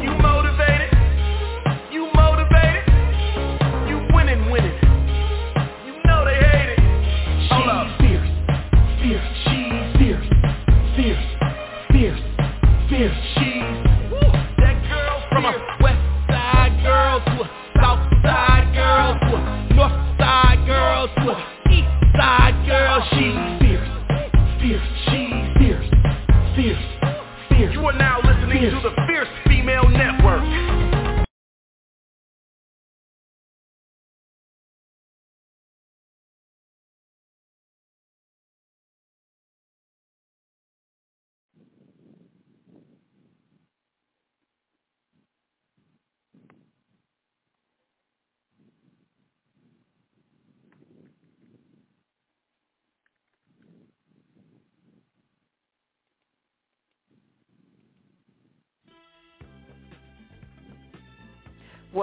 you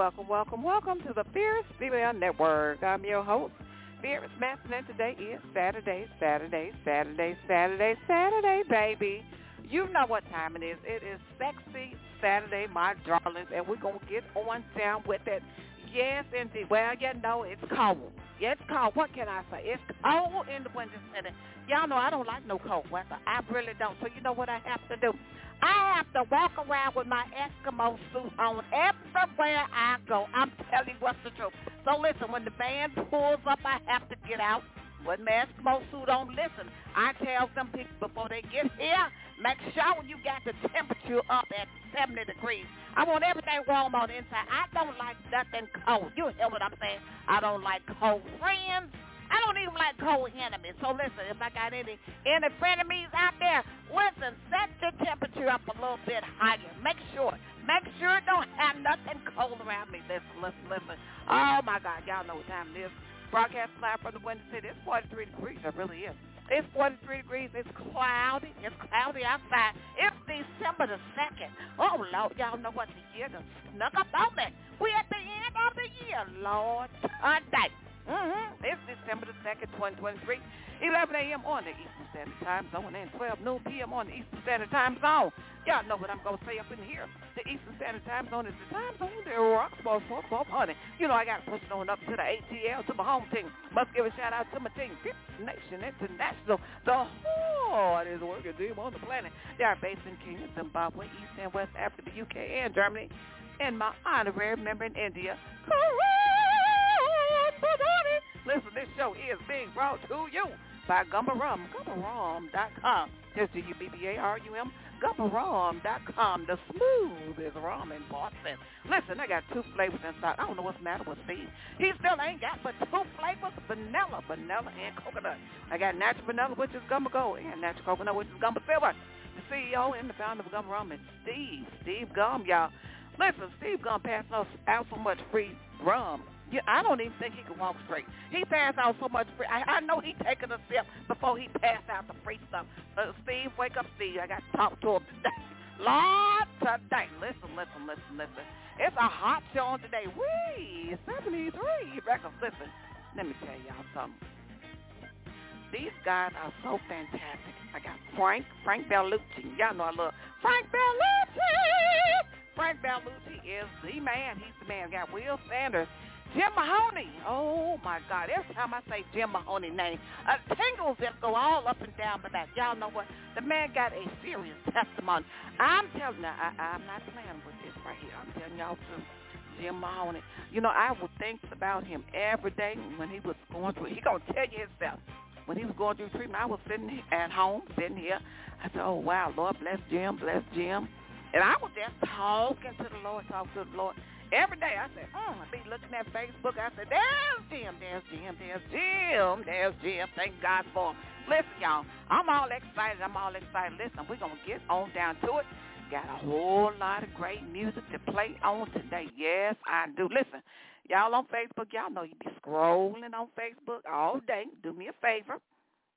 Welcome, welcome, welcome to the Fierce Female Network. I'm your host, Fierce Manson, and today is Saturday, Saturday, Saturday, Saturday, Saturday, baby. You know what time it is. It is Sexy Saturday, my darlings, and we're going to get on down with it. Yes, indeed. Well, you know, it's cold. Yeah, it's cold. What can I say? It's cold in the Windy City. Y'all know I don't like no cold weather. I really don't. So you know what I have to do? I have to walk around with my Eskimo suit on everywhere I go. I'm telling you what's the truth. So listen, when the band pulls up, I have to get out with my Eskimo suit on. Listen, I tell some people before they get here, make sure you got the temperature up at 70 degrees. I want everything warm on the inside. I don't like nothing cold. You hear what I'm saying? I don't like cold friends. I don't even like cold enemies. So listen, if I got any any frenemies out there, listen, set the temperature up a little bit higher. Make sure. Make sure it don't have nothing cold around me. Listen, listen, listen. Oh my God, y'all know what time it is. Broadcast live from the Windy City. It's 43 degrees. It really is. It's 43 degrees. It's cloudy. It's cloudy outside. It's December the 2nd. Oh, Lord, y'all know what the year done snuck up on me. We at the end of the year, Lord. Sunday. Mm-hmm. It's December the 2nd, 2023, 11 a.m. on the Eastern Standard Time Zone and 12 noon p.m. on the Eastern Standard Time Zone. Y'all know what I'm going to say up in here. The Eastern Standard Time Zone is the time zone that rocks for football, honey. You know, I got to push it on up to the ATL, to my home team. Must give a shout out to my team, Fifth Nation International, the hardest working team on the planet. They are based in Kenya, Zimbabwe, East and West Africa, the UK, and Germany. And my honorary member in India, Listen, this show is being brought to you by Gubba Rum, GubbaRum.com. That's G-U-B-B-A-R-U-M, GubbaRum.com, the smoothest rum in Boston. Listen, I got two flavors inside. I don't know what's the matter with Steve. He still ain't got but two flavors, vanilla, vanilla, and coconut. I got natural vanilla, which is Gubba Gold, and natural coconut, which is Gubba Silver. The CEO and the founder of Gubba Rum is Steve, Steve Gum, y'all. Listen, Steve Gum passing us out so much free rum yeah, I don't even think he can walk straight. He passed out so much free. I, I know he taking a sip before he passed out the free stuff. Uh, Steve, wake up, Steve. I got to talk to him today. Lord, today. Listen, listen, listen, listen. It's a hot show on today. We, 73 records. Listen, let me tell y'all something. These guys are so fantastic. I got Frank, Frank Bellucci. Y'all know I love Frank Bellucci. Frank Bellucci is the man. He's the man. got Will Sanders. Jim Mahoney. Oh my God! Every time I say Jim Mahoney name, uh, tingles just go all up and down my back. Y'all know what? The man got a serious testimony. I'm telling you, I, I'm not playing with this right here. I'm telling y'all too. Jim Mahoney. You know, I would think about him every day when he was going through. He gonna tell you himself when he was going through treatment. I was sitting at home, sitting here. I said, "Oh wow, Lord bless Jim, bless Jim," and I was just talking to the Lord, talking to the Lord. Every day I said, oh, I be looking at Facebook. I said, there's Jim, there's Jim, there's Jim, there's Jim. Thank God for him. Listen, y'all, I'm all excited. I'm all excited. Listen, we're going to get on down to it. Got a whole lot of great music to play on today. Yes, I do. Listen, y'all on Facebook, y'all know you be scrolling on Facebook all day. Do me a favor.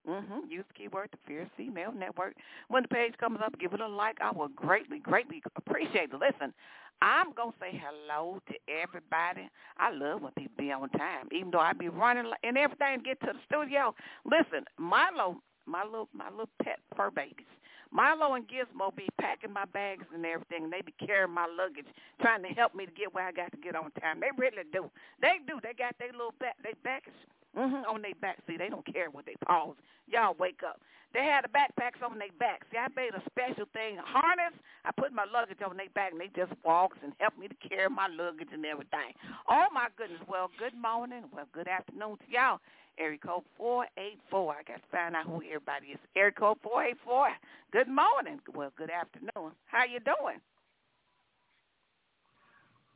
Mm-hmm. Use keyword the Fierce Female Network. When the page comes up, give it a like. I will greatly, greatly appreciate it. Listen, I'm to say hello to everybody. I love when people be on time, even though I be running and everything get to the studio. Listen, little, my little, my little pet fur babies, Milo and Gizmo be packing my bags and everything, and they be carrying my luggage, trying to help me to get where I got to get on time. They really do. They do. They got their little back, they baggage mm-hmm, on their back. See, they don't care what they pause. Y'all wake up. They had the backpacks on their back. See, I made a special thing, a harness. I put my luggage on their back, and they just walks and help me to carry my luggage and everything. Oh my goodness. Well, good morning. Well, good afternoon to y'all. Area code four eight four. I got to find out who everybody is. Area code four eight four. Good morning. Well, good afternoon. How you doing?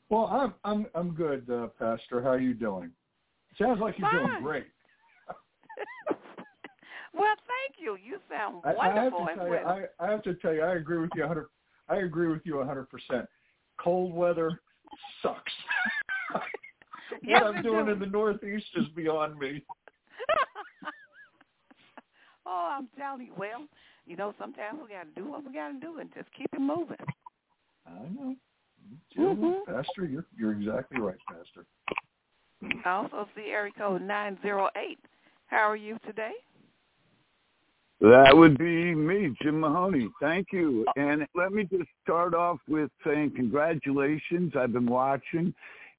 Well, I'm I'm I'm good, uh, Pastor. How you doing? Sounds like you're Fine. doing great. well, thank you. You sound I, I have to tell you. I, I have to tell you, I agree with you 100. I agree with you 100 percent. Cold weather sucks. Yes, what I'm doing do. in the Northeast is beyond me. oh, I'm telling you. Well, you know, sometimes we got to do what we got to do and just keep it moving. I know. Jill, Mhm. Pastor, you're you're exactly right, Pastor. I also see area code 908. How are you today? That would be me, Jim Mahoney. Thank you. And let me just start off with saying congratulations. I've been watching,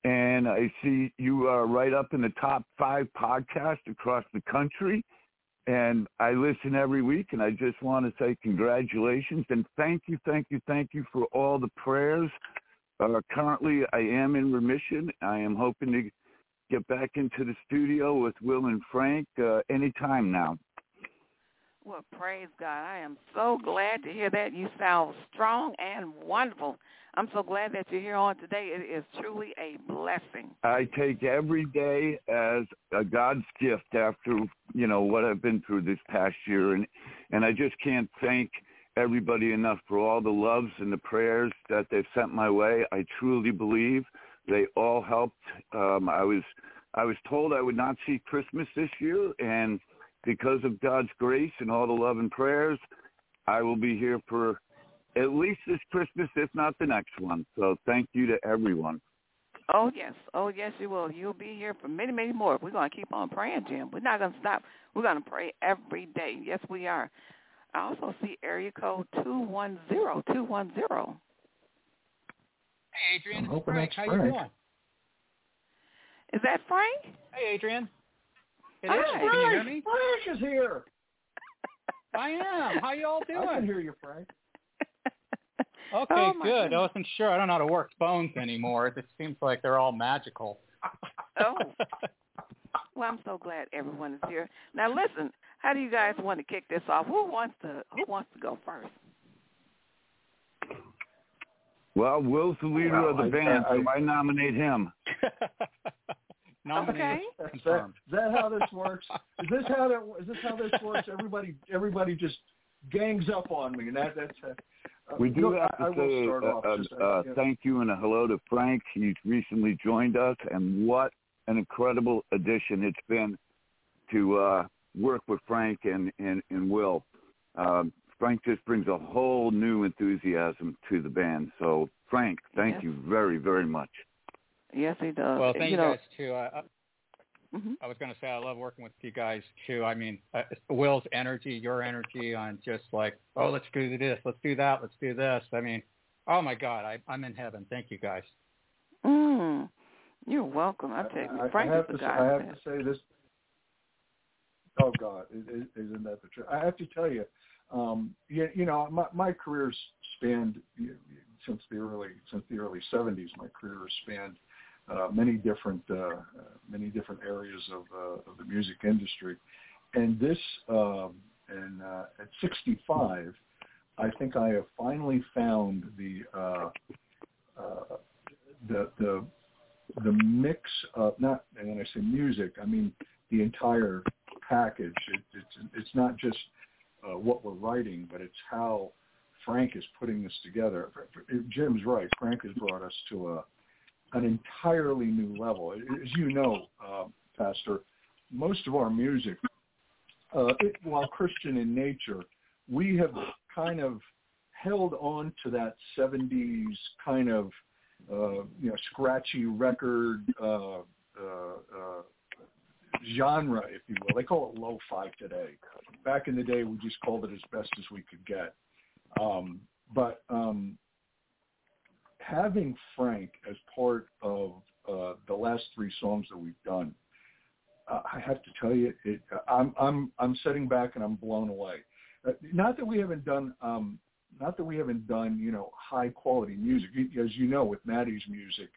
and I see you are right up in the top five podcasts across the country. And I listen every week, and I just want to say congratulations and thank you, thank you, thank you for all the prayers. Uh, currently, I am in remission. I am hoping to get back into the studio with Will and Frank uh, anytime now. Well, praise God. I am so glad to hear that. You sound strong and wonderful. I'm so glad that you're here on today. It is truly a blessing. I take every day as a God's gift after you know what I've been through this past year, and and I just can't thank everybody enough for all the loves and the prayers that they've sent my way. I truly believe they all helped. Um, I was I was told I would not see Christmas this year, and because of God's grace and all the love and prayers, I will be here for at least this Christmas, if not the next one. So thank you to everyone. Oh, yes. Oh, yes, you will. You'll be here for many, many more. We're going to keep on praying, Jim. We're not going to stop. We're going to pray every day. Yes, we are. I also see area code 210. 210. Hey, Adrian. I'm It's hoping Frank. that's How you doing? Is that Frank? Hey, Adrian. It Hi. is. Can you hear me? Frank is here. I am. How you all doing? I can hear you, Frank. Okay, Oh, my good. I wasn't sure. I don't know how to work phones anymore. It seems like they're all magical. Oh. Well, I'm so glad everyone is here. Now, listen. How do you guys want to kick this off? Who wants to Who wants to go first? Well, Will's the leader Well, of the I- band, I- so I nominate him. Nominated. Okay. Is that, that how this works? Is this how that? Is this how this works? Everybody, everybody just gangs up on me, and that that's. Uh, We do look, have I, I to say start a, just, uh, yeah. thank you and a hello to Frank. He's recently joined us, and what an incredible addition it's been to uh, work with Frank and, and, and Will. Um, Frank just brings a whole new enthusiasm to the band. So, Frank, thank Yes. you very, very much. Yes, he does. well, thank you, know, guys too. I, I, mhm. I was going to say I love working with you guys too. I mean, uh, Will's energy, your energy on just like, oh, let's do this, let's do that, let's do this. I mean, oh my God, I, I'm in heaven. Thank you guys. Mm. You're welcome. I tell you, I, I Frank have is to. the say- guy. I have to say this. Oh God, is, is- isn't that the truth? I have to tell you, um, you, you know, my my career's spanned you know, since the early since the early '70s. My career spanned uh, many different uh, uh, many different areas of uh, of the music industry, and this um, and uh, at 65, I think I have finally found the uh, uh, the the the mix of not and when I say music, I mean the entire package. It, it's it's not just uh, what we're writing, but it's how Frank is putting this together. Jim's right. Frank has brought us to a an entirely new level. As you know, uh, Pastor, most of our music, uh, it, while Christian in nature, we have kind of held on to that 70s kind of uh, you know scratchy record uh, uh, uh, genre, if you will. They call it lo-fi today. Back in the day, we just called it as best as we could get. Um, but um, having Frank as part of uh, the last three songs that we've done, uh, I have to tell you, it, I'm I'm I'm sitting back and I'm blown away. Uh, not that we haven't done um, not that we haven't done you know high quality music. As you know, with Maddie's music,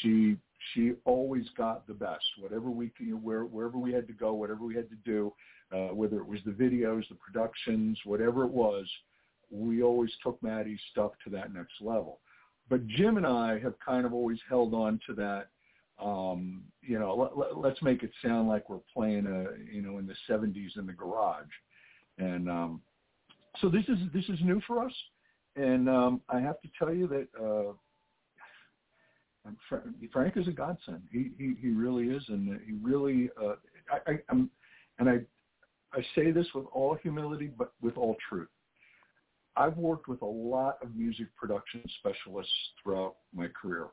she she always got the best. Whatever we you know, where wherever we had to go, whatever we had to do, uh, whether it was the videos, the productions, whatever it was, we always took Maddie's stuff to that next level. But Jim and I have kind of always held on to that. Um, you know, let, let, let's make it sound like we're playing a you know in the 70s in the garage, and um, so this is this is new for us. And um, I have to tell you that uh, Frank is a godsend. He he, he really is, and he really. Uh, I, I, I'm, and I I say this with all humility, but with all truth. I've worked with a lot of music production specialists throughout my career,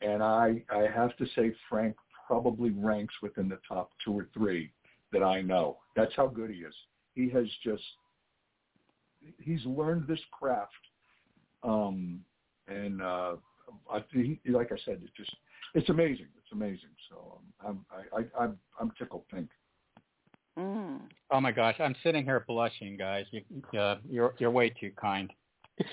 and I I have to say Frank probably ranks within the top two or three that I know. That's how good he is. He has just he's learned this craft, um, and uh, I, he, like I said, it's just it's amazing. It's amazing. So um, I'm I, I, I'm I'm tickled pink. Mm. Oh my gosh, I'm sitting here blushing, guys. You, uh, you're you're way too kind.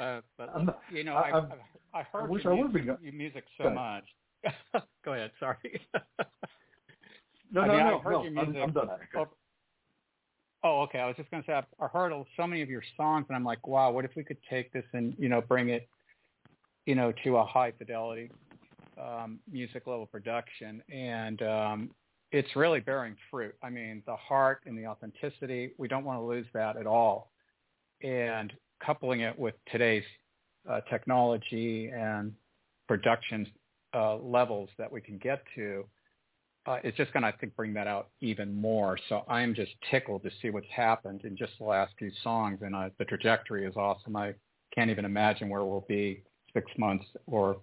uh, but not, you know, I, I, I heard I wish your, music, your music so much. Go ahead. Sorry. no, I no, mean, no, I heard no. Your music, I'm, I'm done. Oh, oh, okay. I was just going to say I've heard so many of your songs, and I'm like, wow, what if we could take this and you know bring it, you know, to a high fidelity um, music level production, and um, it's really bearing fruit. I mean, the heart and the authenticity, we don't want to lose that at all. And coupling it with today's uh, technology and production uh, levels that we can get to, uh, it's just going to, I think, bring that out even more. So I'm just tickled to see what's happened in just the last few songs, and uh, the trajectory is awesome. I can't even imagine where we'll be six months or,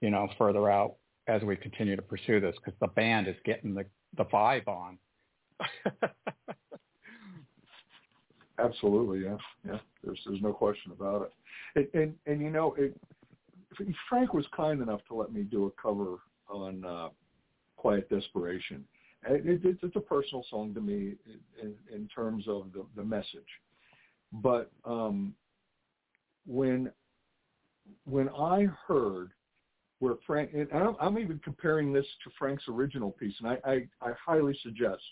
you know, further out as we continue to pursue this because the band is getting the the vibe on. Absolutely, yeah, yeah. There's there's no question about it. And and, and you know, it, Frank was kind enough to let me do a cover on uh, "Quiet Desperation." It, it, it's a personal song to me in, in terms of the, the message. But um, when when I heard where Frank, and I'm, I'm even comparing this to Frank's original piece, and I, I, I highly suggest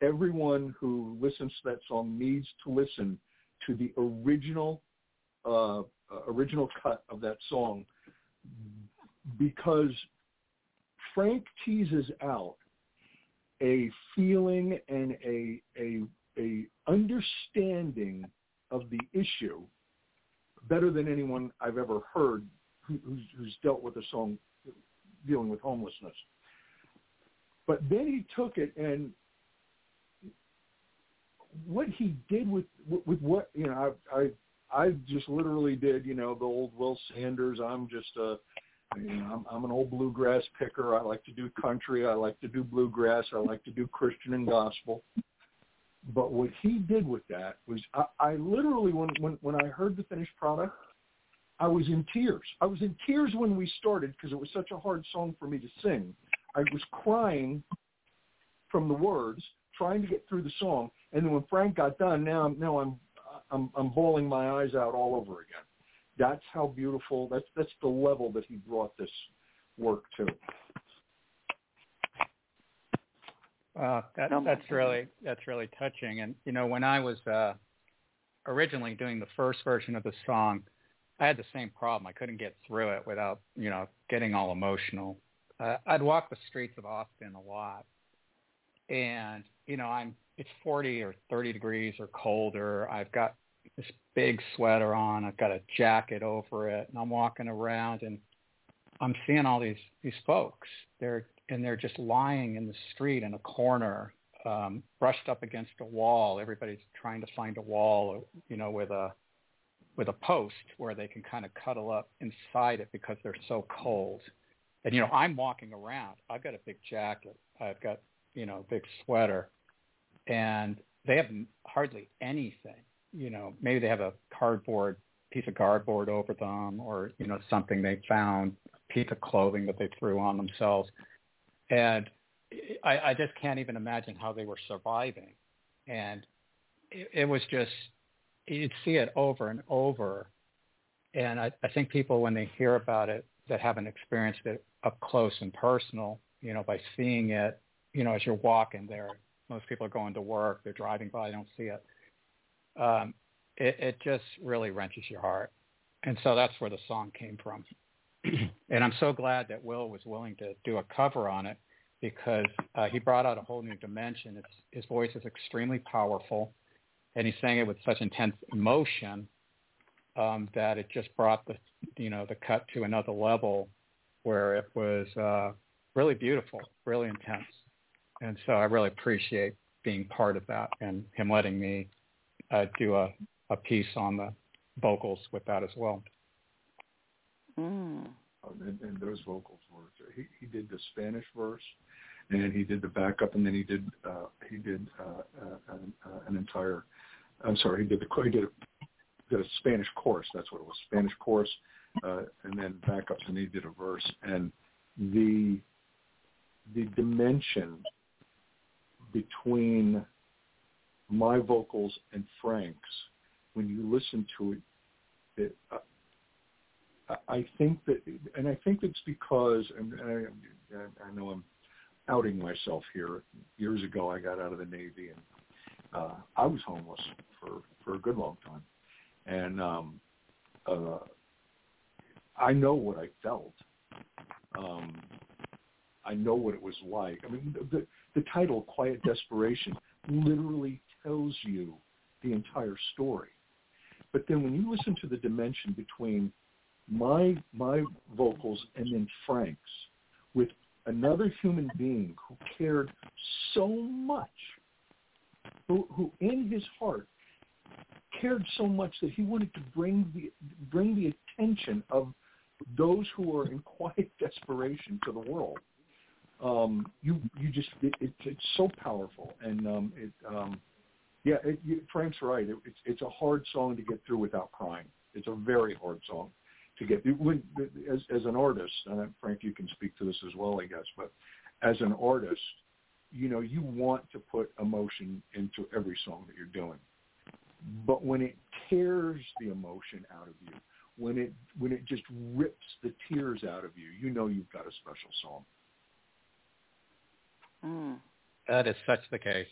everyone who listens to that song needs to listen to the original uh, original cut of that song because Frank teases out a feeling and a a a understanding of the issue better than anyone I've ever heard who's, who's dealt with a song dealing with homelessness. But then he took it and what he did with with what you know I I I just literally did you know the old Will Sanders I'm just a you know I'm, I'm an old bluegrass picker I like to do country I like to do bluegrass I like to do Christian and gospel but what he did with that was I, I literally when when when I heard the finished product I was in tears. I was in tears when we started because it was such a hard song for me to sing. I was crying from the words, trying to get through the song, and then when Frank got done, now now I'm I'm I'm bawling my eyes out all over again. That's how beautiful. That's that's the level that he brought this work to. Uh, that, that's really that's really touching. And you know, when I was uh, originally doing the first version of the song, I had the same problem. I couldn't get through it without, you know, getting all emotional. Uh, I'd walk the streets of Austin a lot, and you know, I'm it's 40 or 30 degrees or colder. I've got this big sweater on. I've got a jacket over it, and I'm walking around, and I'm seeing all these these folks. They're and they're just lying in the street in a corner, um, brushed up against a wall. Everybody's trying to find a wall, you know, with a with a post where they can kind of cuddle up inside it because they're so cold. And you know, I'm walking around. I've got a big jacket. I've got you know big sweater, and they have hardly anything. You know, maybe they have a cardboard piece of cardboard over them, or you know, something they found, a piece of clothing that they threw on themselves, and I, I just can't even imagine how they were surviving, and it, it was just you'd see it over and over, and I, I think people when they hear about it that haven't experienced it up close and personal, you know, by seeing it, you know, as you're walking there, most people are going to work, they're driving by, they don't see it. Um, it, it just really wrenches your heart. And so that's where the song came from. and I'm so glad that Will was willing to do a cover on it because uh, he brought out a whole new dimension. It's, his voice is extremely powerful, and he's saying it with such intense emotion um, that it just brought the you know the cut to another level where it was uh, really beautiful, really intense, and so I really appreciate being part of that and him letting me uh, do a, a piece on the vocals with that as well. Mm. And, and those vocals were he, he did the Spanish verse, and he did the backup, and then he did uh, he did uh, uh, an, uh, an entire. I'm sorry, he did the he did a, did a Spanish chorus. That's what it was, Spanish chorus, uh, and then backups, and he did a verse, and the the dimension between my vocals and Frank's, when you listen to it, it uh, I think that, and I think it's because, and I, I know I'm outing myself here. Years ago, I got out of the Navy, and uh, I was homeless for for a good long time, and um, uh, I know what I felt. Um, I know what it was like. I mean, the, the title, Quiet Desperation, literally tells you the entire story. But then when you listen to the dimension between my my vocals and then Frank's with another human being who cared so much, who, who in his heart cared so much that he wanted to bring the bring the attention of those who are in quiet desperation to the world. Um, you you just it, it, it's so powerful, and um, it um, yeah, it, you, Frank's right. It, it's it's a hard song to get through without crying. It's a very hard song to get when, as as an artist. And Frank, you can speak to this as well, I guess. But as an artist, you know, you want to put emotion into every song that you're doing. But when it tears the emotion out of you, when it when it just rips the tears out of you, you know you've got a special song. Mm. That is such the case.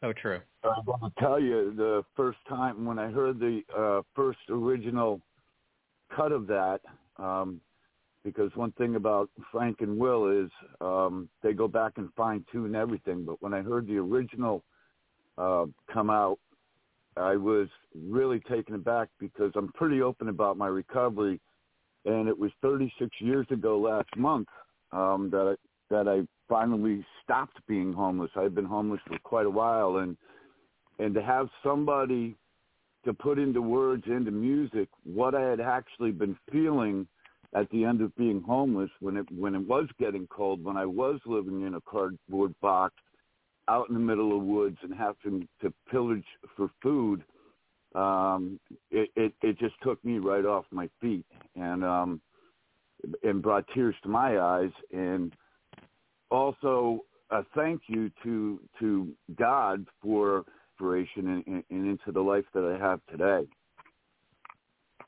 So true. To tell you the first time when I heard the uh, first original cut of that, um, because one thing about Frank and Will is um, they go back and fine tune everything. But when I heard the original uh, come out, I was really taken aback because I'm pretty open about my recovery, and it was 36 years ago last month um, that I, that I finally stopped being homeless. I've been homeless for quite a while, and and to have somebody to put into words, into music, what I had actually been feeling at the end of being homeless when it when it was getting cold, when I was living in a cardboard box out in the middle of woods and having to pillage for food, um, it, it, it just took me right off my feet and um, and brought tears to my eyes and also a thank you to to God for inspiration and, and into the life that I have today.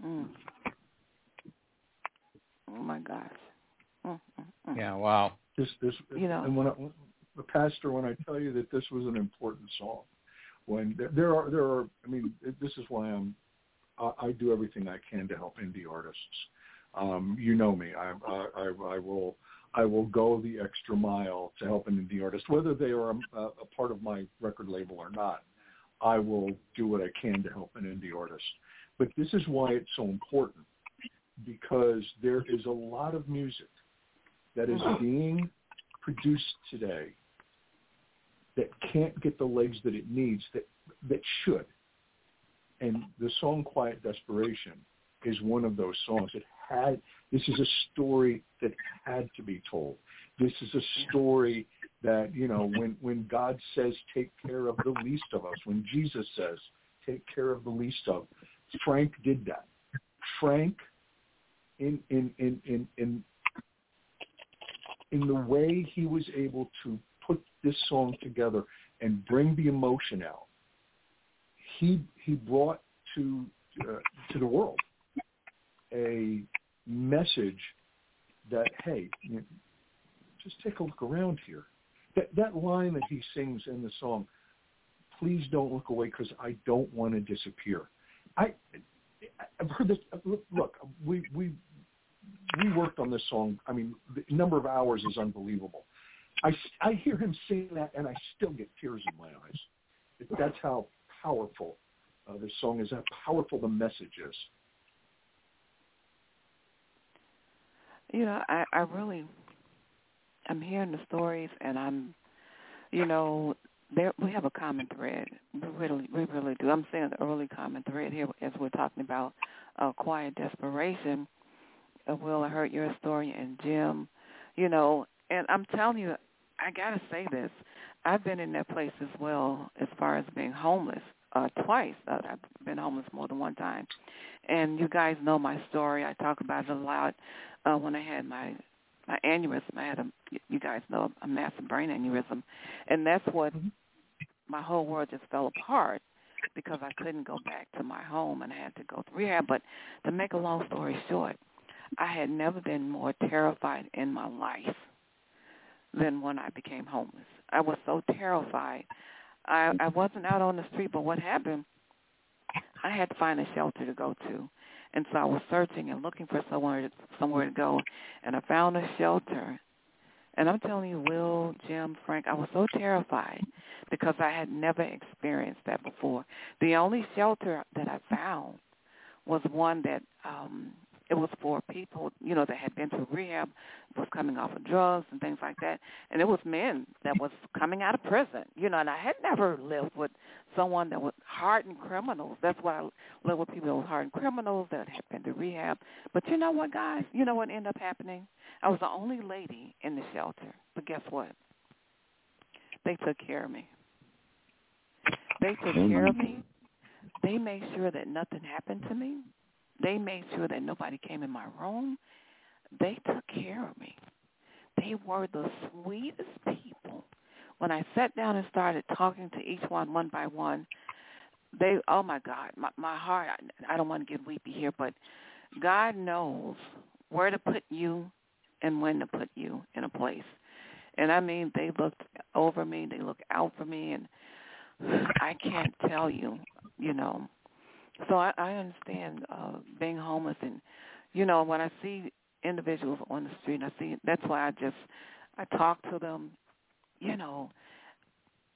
Mm. Oh my gosh. Mm, mm, mm. yeah. Wow. This this you know and when I, the pastor when I tell you that this was an important song when there, there are there are I mean this is why I'm I, I do everything I can to help indie artists. Um, you know me. I, I I will I will go the extra mile to help an indie artist, whether they are a, a part of my record label or not. I will do what I can to help an indie artist. But this is why it's so important because there is a lot of music that is being produced today that can't get the legs that it needs that that should. And the song Quiet Desperation is one of those songs. It had this is a story that had to be told. This is a story that you know when when God says take care of the least of us, when Jesus says take care of the least of. Frank did that. Frank, in in in in in in the way he was able to put this song together and bring the emotion out, he he brought to uh, to the world a message that hey, you know, just take a look around here. That that line that he sings in the song, please don't look away because I don't want to disappear. I I've heard this. Look, we we we worked on this song. I mean, the number of hours is unbelievable. I I hear him sing that, and I still get tears in my eyes. That's how powerful uh, this song is. How powerful the message is. You know, I I really I'm hearing the stories, and I'm, you know, there we have a common thread. We really, we really do. I'm saying the early common thread here as we're talking about uh, quiet desperation. Uh, Will, I heard your story, and Jim, you know, and I'm telling you, I gotta say this. I've been in that place as well, as far as being homeless uh, twice. Uh, I've been homeless more than one time, and you guys know my story. I talk about it a lot uh, when I had my my aneurysm. I had a, you guys know, a massive brain aneurysm, and that's what mm-hmm. my whole world just fell apart because I couldn't go back to my home and I had to go to rehab. But to make a long story short, I had never been more terrified in my life than when I became homeless. I was so terrified. I I wasn't out on the street, but what happened? I had to find a shelter to go to. And so I was searching and looking for somewhere somewhere to go, and I found a shelter. And I'm telling you, Will, Jim, Frank, I was so terrified because I had never experienced that before. The only shelter that I found was one that um it was for people, you know, that had been to rehab, was coming off of drugs and things like that. And it was men that was coming out of prison, you know, and I had never lived with someone that was hardened criminals. That's why I lived with people that were hardened criminals that had been to rehab. But you know what, guys? You know what ended up happening? I was the only lady in the shelter. But guess what? They took care of me. They took care of me. They made sure that nothing happened to me. They made sure that nobody came in my room. They took care of me. They were the sweetest people. When I sat down and started talking to each one one by one, they oh my God, my my heart I, I don't want to get weepy here, but God knows where to put you and when to put you in a place. And I mean they looked over me, they looked out for me and I can't tell you, you know, so I, I understand uh, being homeless, and you know when I see individuals on the street, I see that's why I just I talk to them. You know,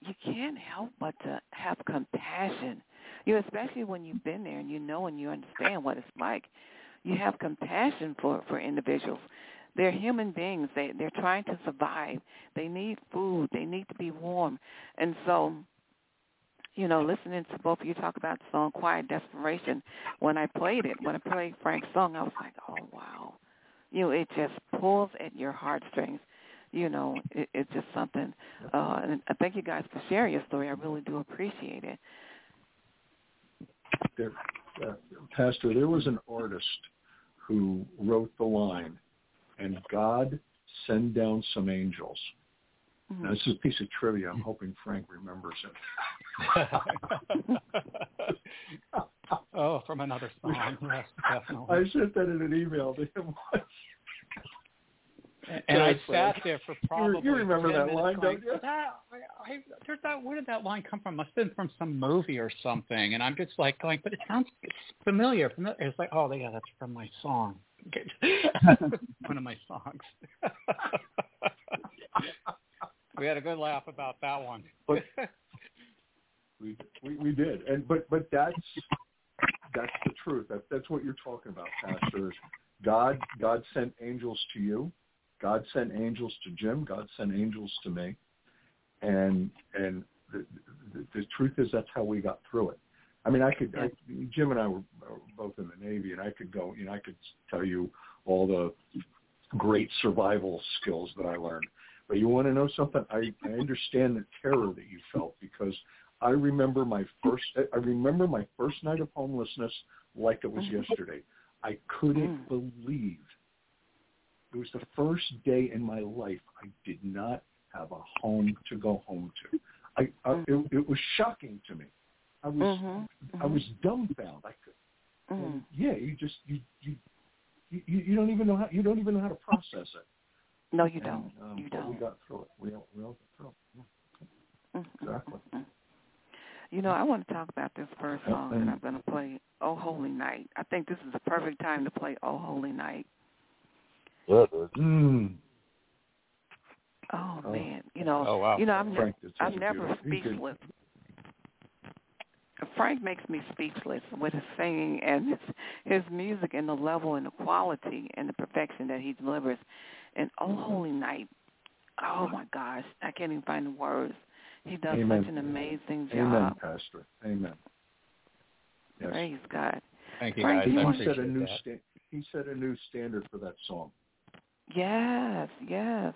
you can't help but to have compassion. You know, especially when you've been there and you know and you understand what it's like. You have compassion for for individuals. They're human beings. They they're trying to survive. They need food. They need to be warm, and so you know, listening to both of you talk about the song Quiet Desperation, when I played it, when I played Frank's song, I was like, oh, wow. You know, it just pulls at your heartstrings. You know, it, it's just something. Uh, and I thank you guys for sharing your story. I really do appreciate it. There, uh, Pastor, there was an artist who wrote the line, and God send down some angels. Mm-hmm. Now, this is a piece of trivia. I'm hoping Frank remembers it. oh, from another song. Yes, definitely. I sent that in an email to him once. And I sat there for probably. You, remember that line, going, don't you? That, I, I, there's that. Where did that line come from? Must have been from some movie or something. And I'm just like going, but it sounds familiar. familiar. It's like, oh yeah, that's from my song. One of my songs we had a good laugh about that one. but we, we we did, and but but that's that's the truth. That that's what you're talking about, Pastor. God God sent angels to you. God sent angels to Jim. God sent angels to me, and and the, the, the truth is that's how we got through it. I mean, I could. I, Jim and I were both in the Navy, and I could go. You know, I could tell you all the great survival skills that I learned. But you want to know something? I, I understand the terror that you felt because I remember my first. I remember my first night of homelessness like it was mm-hmm. yesterday. I couldn't mm. believe it was the first day in my life I did not have a home to go home to. I, I mm-hmm. it, it was shocking to me. I was mm-hmm. I was dumbfounded. I could, mm-hmm. yeah, you just you, you you you don't even know how you don't even know how to process it. No, you and, don't. Um, you don't. We got through it. We all we all got through it. Yeah. Mm-hmm. Exactly. Mm-hmm. You know, I want to talk about this first song that I'm going to play, "Oh Holy Night." I think this is the perfect time to play "Oh Holy Night." Mm. Oh, oh man, you know, oh, wow. you know, I'm Frank, I'm never speechless. Frank makes me speechless with his singing and his his music and the level and the quality and the perfection that he delivers. And Oh Holy Night, oh my gosh, I can't even find the words. He does Amen. such an amazing job. Amen, Pastor. Amen. Yes. Praise God. Thank you, Frank, guys. He set a new sta- he set a new standard for that song. Yes, yes.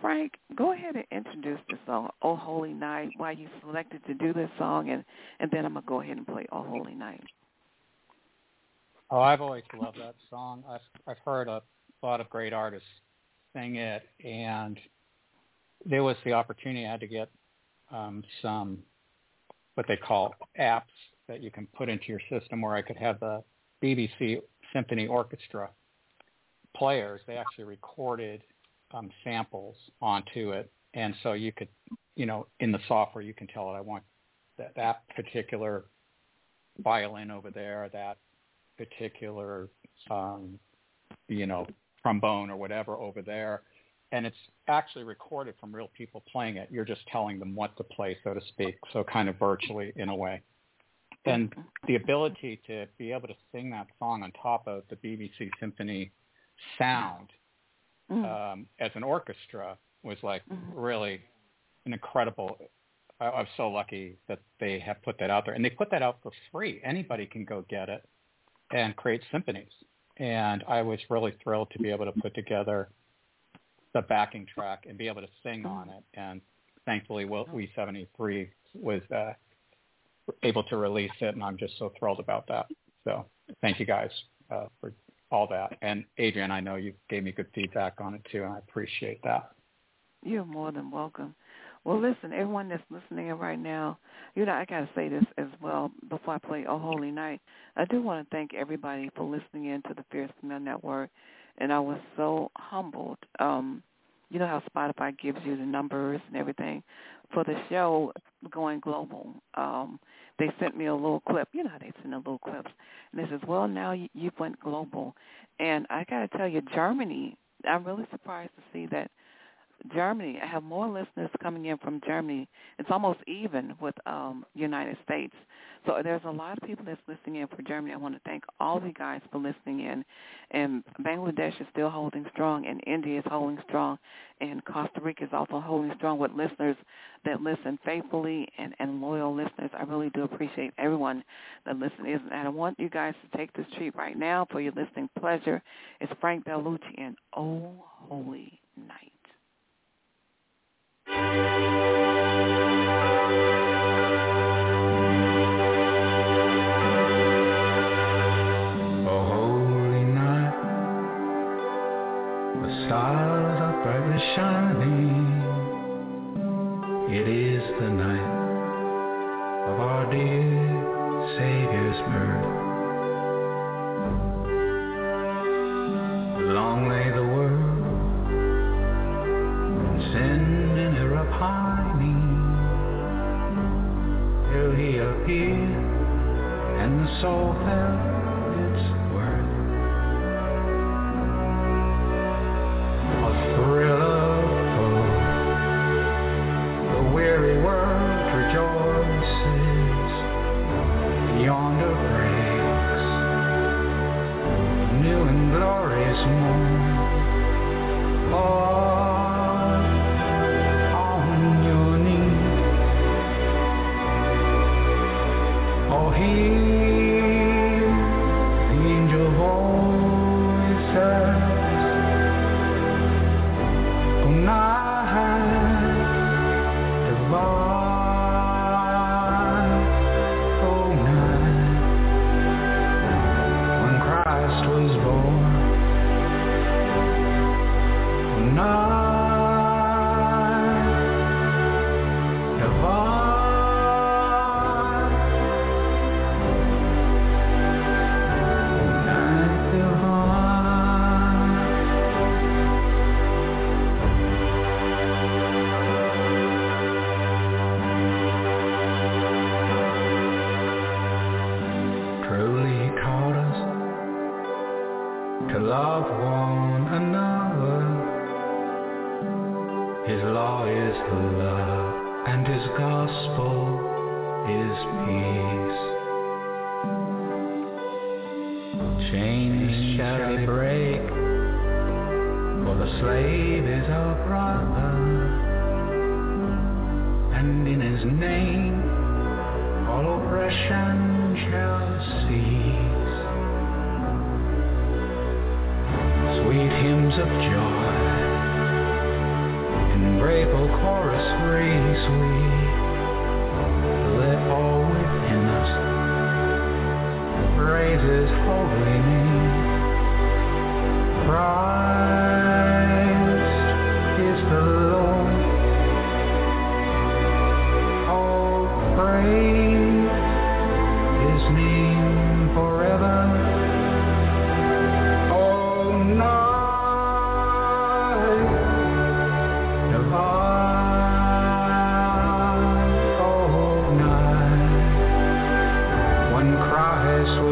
Frank, go ahead and introduce the song "Oh Holy Night." Why you selected to do this song, and and then I'm gonna go ahead and play "Oh Holy Night." Oh, I've always loved that song. I've I've heard a lot of great artists sing it, and there was the opportunity I had to get um, some what they call apps that you can put into your system, where I could have the BBC Symphony Orchestra players. They actually recorded um, samples onto it, and so you could, you know, in the software you can tell it I want that that particular violin over there, that particular, um, you know, trombone or whatever over there, and it's actually recorded from real people playing it. You're just telling them what to play, so to speak, so kind of virtually in a way. And the ability to be able to sing that song on top of the BBC Symphony sound mm. um, as an orchestra was like mm-hmm. really an incredible. I, I'm so lucky that they have put that out there, and they put that out for free. Anybody can go get it and create symphonies. And I was really thrilled to be able to put together the backing track and be able to sing on it. And thankfully, We 73 was uh, able to release it, and I'm just so thrilled about that. So thank you guys uh, for all that. And Adrian, I know you gave me good feedback on it too, and I appreciate that. You're more than welcome. Well, listen, everyone that's listening in right now, you know, I got to say this as well before I play Oh Holy Night. I do want to thank everybody for listening in to the Fierce Female Network, and I was so humbled. Um, you know how Spotify gives you the numbers and everything for the show going global. Um, they sent me a little clip. You know how they send a little clips, and they says, "Well, now you, you went global," and I got to tell you, Germany. I'm really surprised to see that Germany. I have more listeners coming in from Germany. It's almost even with um United States. So there's a lot of people that's listening in for Germany. I want to thank all of you guys for listening in. And Bangladesh is still holding strong, and India is holding strong, and Costa Rica is also holding strong with listeners that listen faithfully and, and loyal listeners. I really do appreciate everyone that listens. And I want you guys to take this treat right now for your listening pleasure. It's Frank Bellucci and Oh Holy Night. Long lay the world in sin and error pining till He appeared and the soul felt to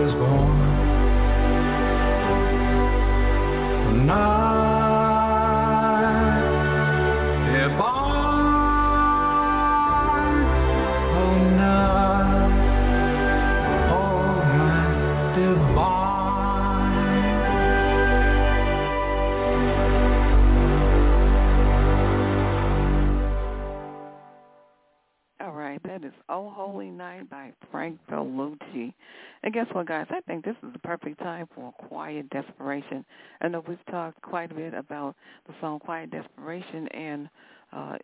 was born. Guess what, guys? I think this is the perfect time for Quiet Desperation. I know we've talked quite a bit about the song Quiet Desperation and uh,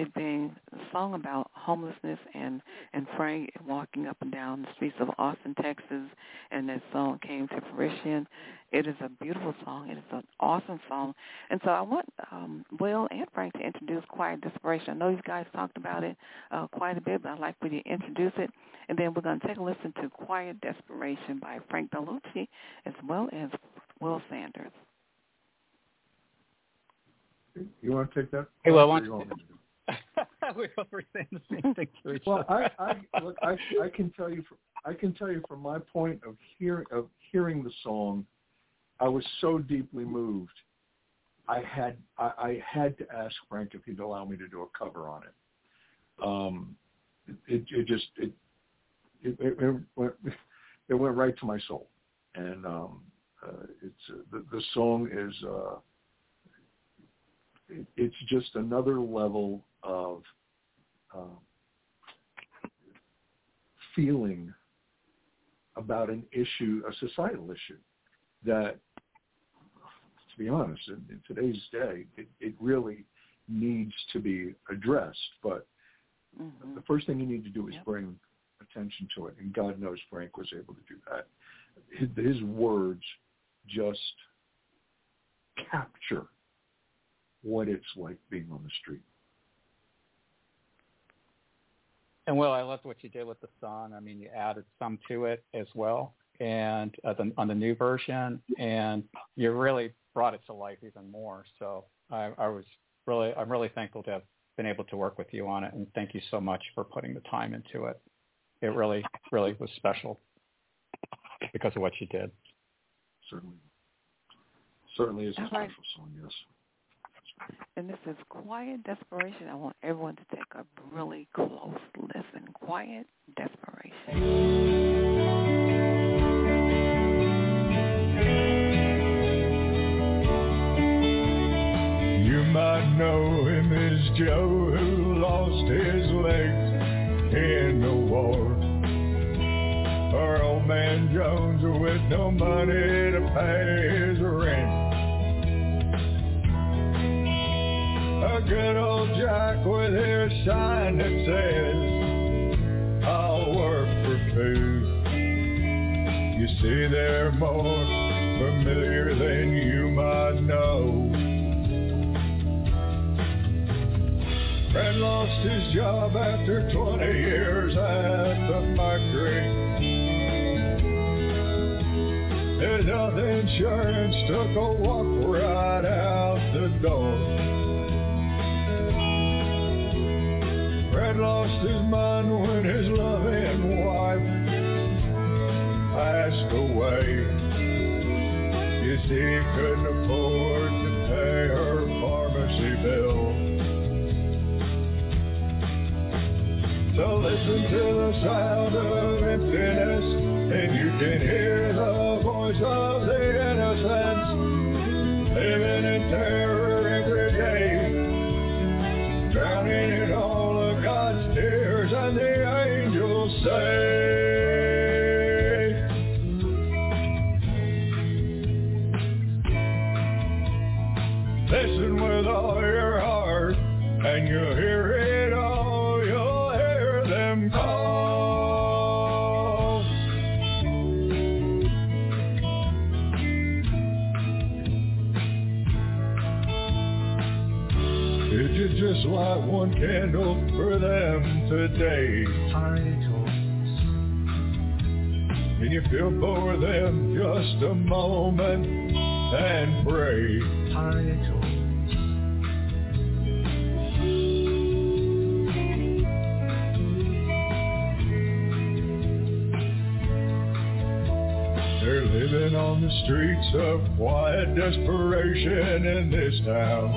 it being a song about homelessness and, and Frank walking up and down the streets of Austin, Texas, and that song came to fruition. It is a beautiful song. It is an awesome song. And so I want um, Will and Frank to introduce Quiet Desperation. I know you guys talked about it uh, quite a bit, but I'd like for you to introduce it. And then we're going to take a listen to Quiet Desperation by Frank Bellucci as well as Will Sanders. You want to take that? Hey, Will, Or why want me to? We were saying the same thing to each Well, other. I, I look, I, I can tell you, from, I can tell you from my point of hearing of hearing the song, I was so deeply moved. I had I, I had to ask Frank if he'd allow me to do a cover on it. Um, it, it just it it, it, it went it went right to my soul, and um, uh, it's uh, the, the song is uh, it, it's just another level of uh, feeling about an issue, a societal issue that, to be honest, in, in today's day, it, it really needs to be addressed. But Mm-hmm. the first thing you need to do is Yep. bring attention to it, and God knows Frank was able to do that. His, his words just capture what it's like being on the street. And Will, I loved what you did with the song. I mean, you added some to it as well, and uh, the, on the new version, and you really brought it to life even more. So I, I was really, I'm really thankful to have been able to work with you on it, and thank you so much for putting the time into it. It really, really was special because of what you did. Certainly, certainly is a All special right. song. Yes. And this is Quiet Desperation. I want everyone to take a really close listen. Quiet Desperation. You might know him as Joe who lost his legs in the war. Or old man Jones with no money to pay his rent. A good old Jack with his sign that says, I'll work for food. You see, they're more familiar than you might know. Fred lost his job after 20 years at the factory. His health insurance took a walk right out the door. Fred lost his mind when his loving wife passed away. You Christy couldn't afford to pay her pharmacy bill. So listen to the sound of emptiness, and you can hear the voice of streets of quiet desperation in this town.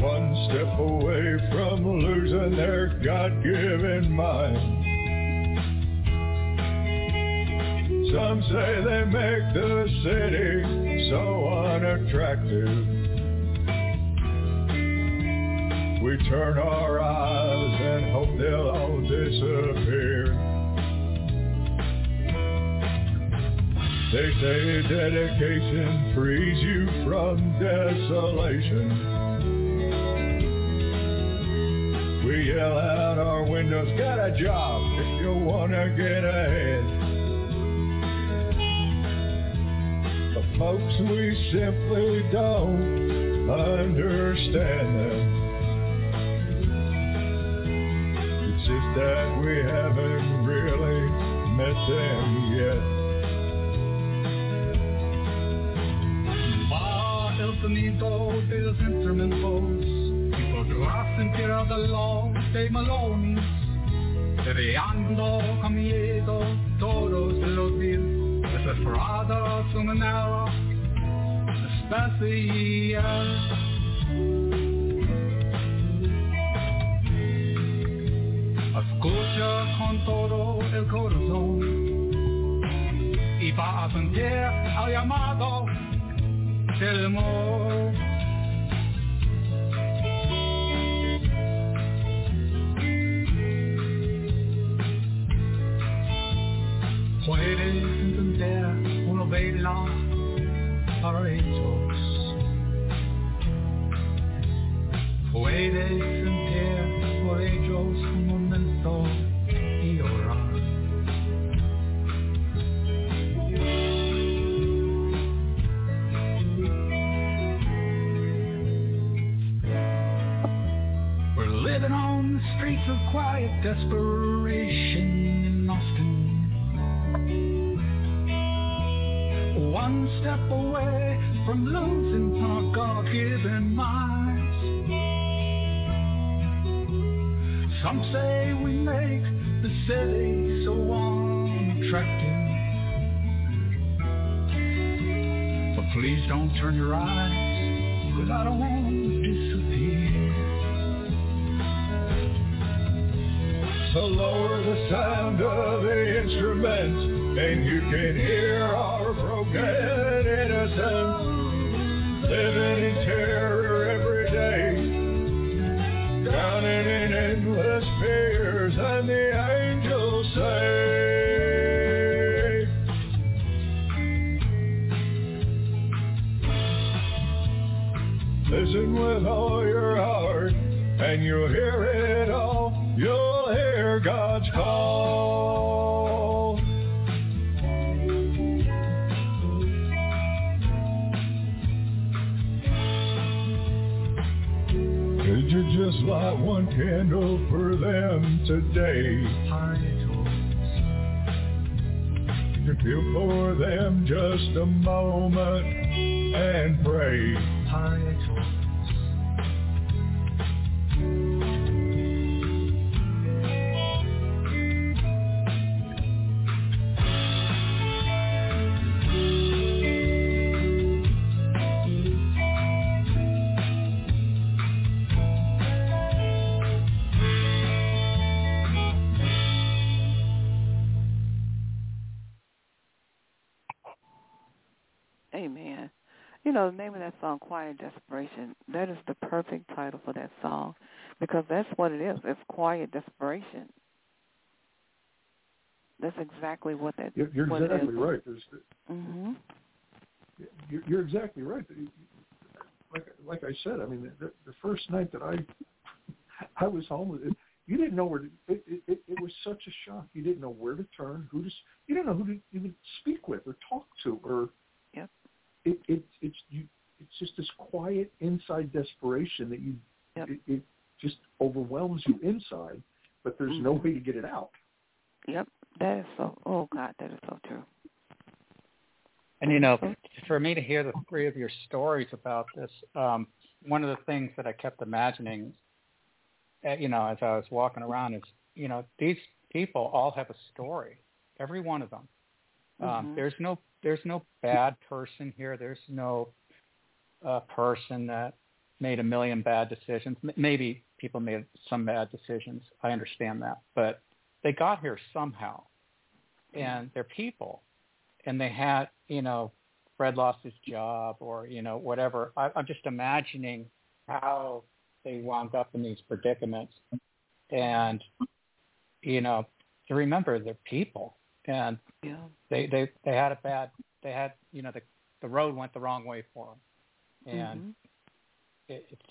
One step away from losing their God-given mind. Some say they make the city so unattractive. We turn our eyes and hope they'll all disappear. Say dedication frees you from desolation. We yell out our windows, get a job if you wanna get ahead. But folks, we simply don't understand them. It's just that we haven't really met them yet. Sonido de los instrumentos y podrás sentir el dolor de Malonis Reando con miedo todos los días Desesperados una nueva especie Escucha con todo el corazón. Y va a sentir el llamado del amor. Puedes entender una vela para ellos. Puedes sentir por desperation in Austin. One step away from losing our God-given minds. Some say we make the city so unattractive. But please don't turn your eyes, cause I don't want So lower the sound of the instruments, and you can hear our broken innocence today? You feel for them just a moment and pray. Know, the name of that song, Quiet Desperation, that is the perfect title for that song because that's what it is. It's quiet desperation. That's exactly what that. You're, you're what exactly right. There's, mm-hmm. you're, you're exactly right. Like like I said, I mean, the, the first night that I I was home, it, you didn't know where to. It, it it was such a shock. You didn't know where to turn, who to. You didn't know who to even speak with or talk to, or. Yep. It it it's you. It's just this quiet inside desperation that you. Yep. It, it just overwhelms you inside, but there's mm-hmm. no way to get it out. Yep. That is so. Oh God, that is so true. And you know, for me to hear the three of your stories about this, um, one of the things that I kept imagining, uh, you know, as I was walking around, is you know these people all have a story, every one of them. Um, mm-hmm. There's no there's no bad person here. There's no uh, person that made a million bad decisions. M- maybe people made some bad decisions. I understand that, but they got here somehow, and they're people, and they had, you know, Fred lost his job or you know whatever. I, I'm just imagining how they wound up in these predicaments, and you know, to remember they're people, and yeah. they they they had a bad, they had you know the the road went the wrong way for them, and mm-hmm. it, it's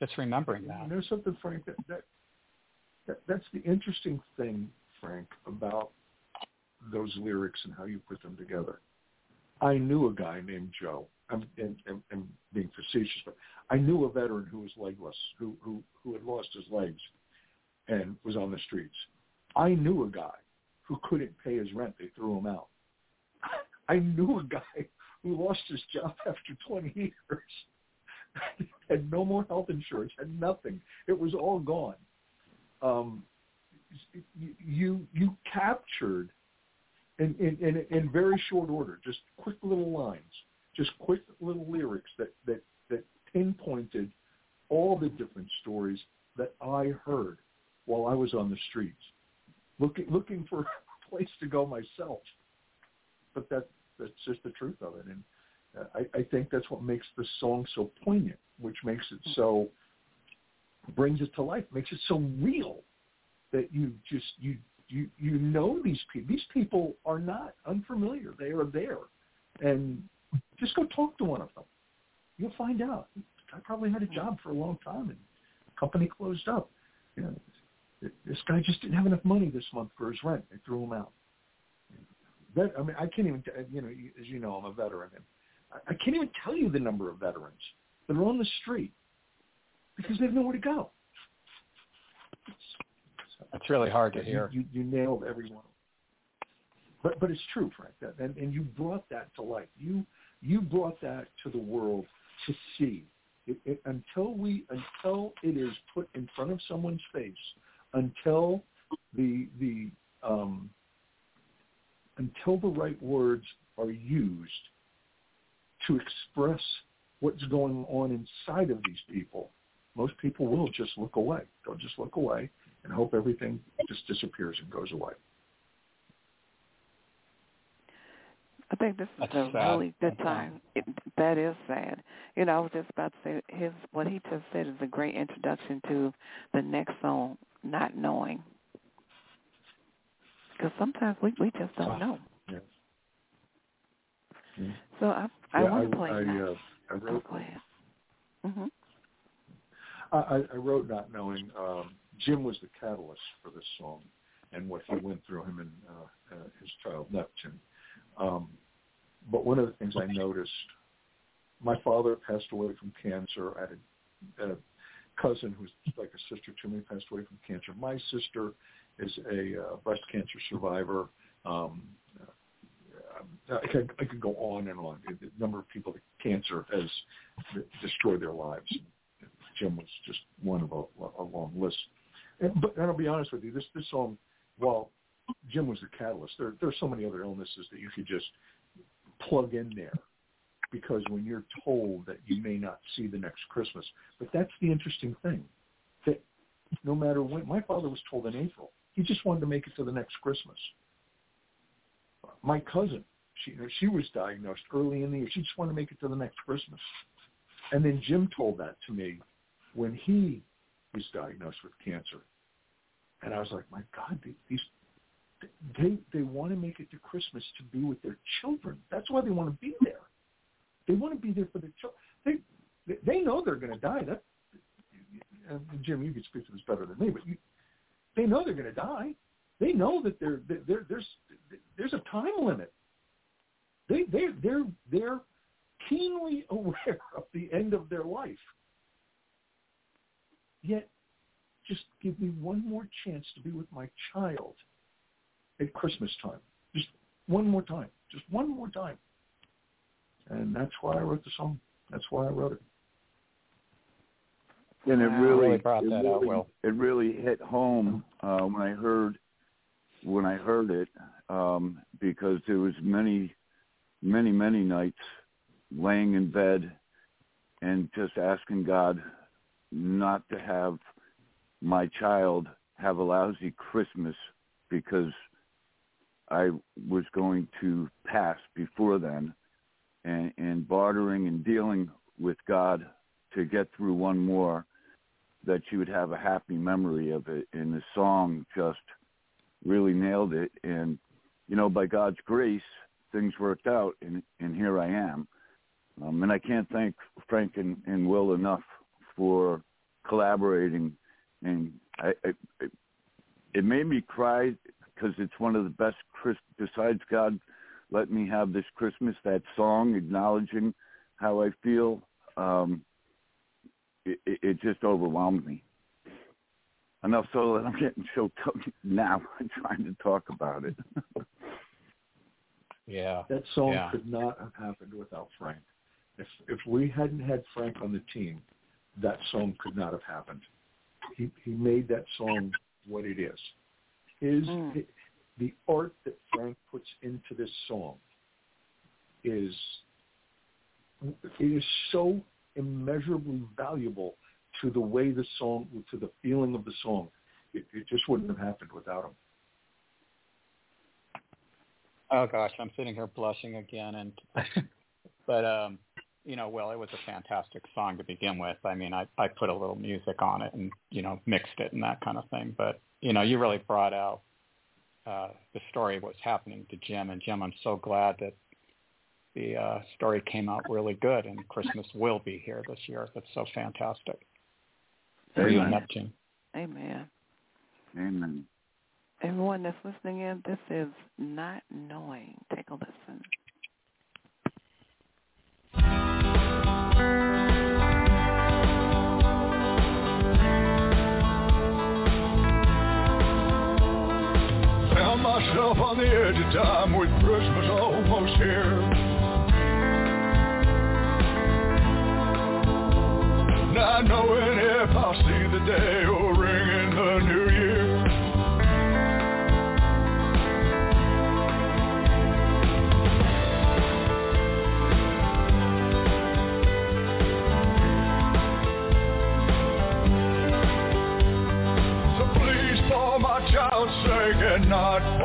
just remembering that. You know something, Frank? That, that that, that's the interesting thing, Frank, about those lyrics and how you put them together. I knew a guy named Joe. I'm, and, and, and being facetious, but I knew a veteran who was legless, who, who, who had lost his legs and was on the streets. I knew a guy who couldn't pay his rent. They threw him out. I knew a guy who lost his job after 20 years, had no more health insurance, had nothing. It was all gone um, you you captured in, in, in, in very short order, just quick little lines, just quick little lyrics that, that, that pinpointed all the different stories that I heard while I was on the streets, looking looking for a place to go myself. But that that's just the truth of it, and uh, I, I think that's what makes the song so poignant, which makes it so brings it to life, makes it so real that you just you you you know these people. These people are not unfamiliar. They are there, and just go talk to one of them. You'll find out. I probably had a job for a long time, and company closed up. You know, this guy just didn't have enough money this month for his rent. They threw him out. That, I mean, I can't even. Uh, you know, as you know, I'm a veteran, and I can't even tell you the number of veterans that are on the street because they have nowhere to go. It's really hard to hear. You, you, you nailed every one. But but it's true, Frank. That, and and you brought that to light. You you brought that to the world to see. It, it, until we until it is put in front of someone's face, until the the um, until the right words are used to express what's going on inside of these people, most people will just look away. They'll just look away and hope everything just disappears and goes away. I think this is That's a sad. really good time. It, that is sad. You know, I was just about to say his what he just said is a great introduction to the next song, "Not Knowing," because sometimes we we just don't know. Yeah. So I I yeah, want to play. I, now. uh, I wrote. Oh, go ahead. Mhm. I, I wrote not knowing. Um, Jim was the catalyst for this song, and what he went through him and uh, uh, his child Neptune. Um, but one of the things I noticed, my father passed away from cancer. I had a, a cousin who's like a sister to me passed away from cancer. My sister is a uh, breast cancer survivor. Um, uh, I could, I could go on and on. The number of people that cancer has destroyed their lives. Jim was just one of a, a long list. And, but and I'll be honest with you, this this song, while Jim was the catalyst, there there are so many other illnesses that you could just plug in there because when you're told that you may not see the next Christmas, but that's the interesting thing that no matter when, my father was told in April, he just wanted to make it to the next Christmas. My cousin She she was diagnosed early in the year. She just wanted to make it to the next Christmas. And then Jim told that to me when he was diagnosed with cancer. And I was like, my God, these they they want to make it to Christmas to be with their children. That's why they want to be there. They want to be there for their children. They they know they're going to die. That uh, Jim, you could speak to this better than me, but you, they know they're going to die. They know that there there there's there's a time limit. They they they're they're keenly aware of the end of their life. Yet, just give me one more chance to be with my child at Christmas time. Just one more time. Just one more time. And that's why I wrote the song. That's why I wrote it. And it really, really brought it that really, out well. It really hit home uh, when I heard when I heard it um, because there was many, many, many nights laying in bed and just asking God not to have my child have a lousy Christmas because I was going to pass before then and, and bartering and dealing with God to get through one more that she would have a happy memory of it. And the song just really nailed it. And you know by God's grace things worked out and and here I am. Um, and I can't thank Frank and, and Will enough for collaborating. And I, I it made me cry because it's one of the best besides God let me have this Christmas that song acknowledging how I feel um it, it just overwhelmed me enough so that I'm getting choked up now trying to talk about it. yeah. That song Yeah. could not have happened without Frank. If if we hadn't had Frank on the team, that song could not have happened. He he made that song what it is. His Mm. The art that Frank puts into this song is it is so immeasurably valuable to the way the song to the feeling of the song. It, it just wouldn't have happened without him. Oh gosh, I'm sitting here blushing again, and but um, you know, well, it was a fantastic song to begin with. I mean, I I put a little music on it and you know mixed it and that kind of thing. But you know, you really brought out uh, the story of what's happening to Jim, and Jim, I'm so glad that the uh, story came out really good, and Christmas will be here this year. That's so fantastic for you and Amen. Neptune. Amen. Amen. Everyone that's listening in, this is Not Knowing. Take a listen. On the edge of time with Christmas almost here. Not knowing if I'll see the day or ring in the new year. So please, for my child's sake and not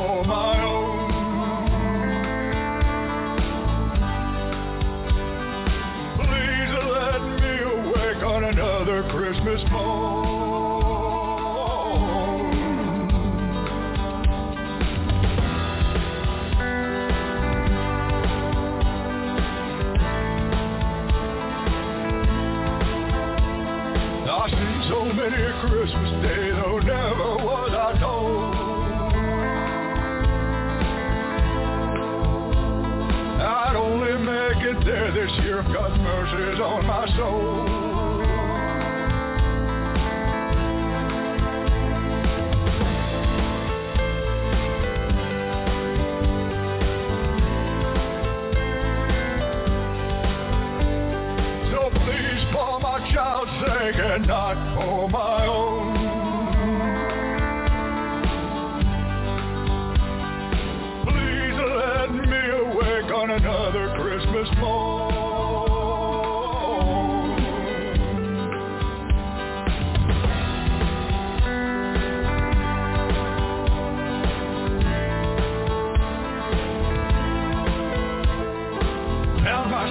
there this year God's mercy's on my soul. For my own. Please let me awake on another Christmas morn.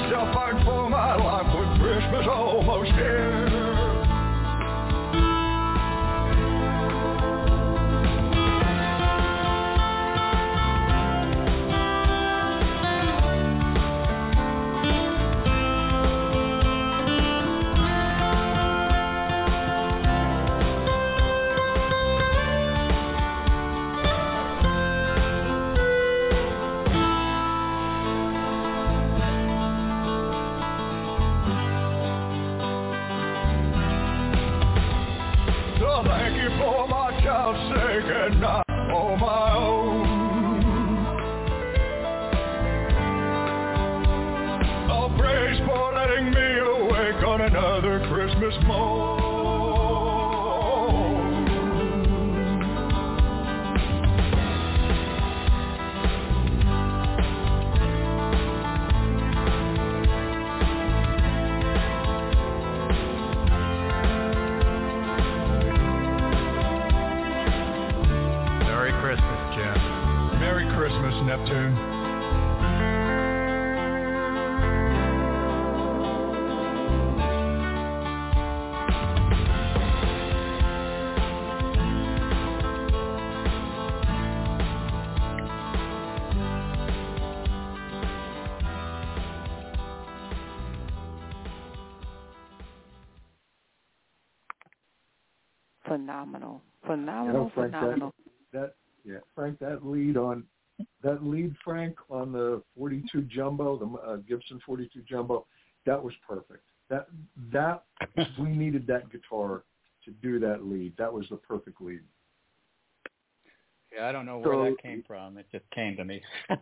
Still fighting for my life with Christmas almost here. 42 jumbo, the uh, Gibson 42 jumbo, that was perfect. That that we needed that guitar to do that lead. That was the perfect lead. Yeah, I don't know where so, that came from. It just came to me.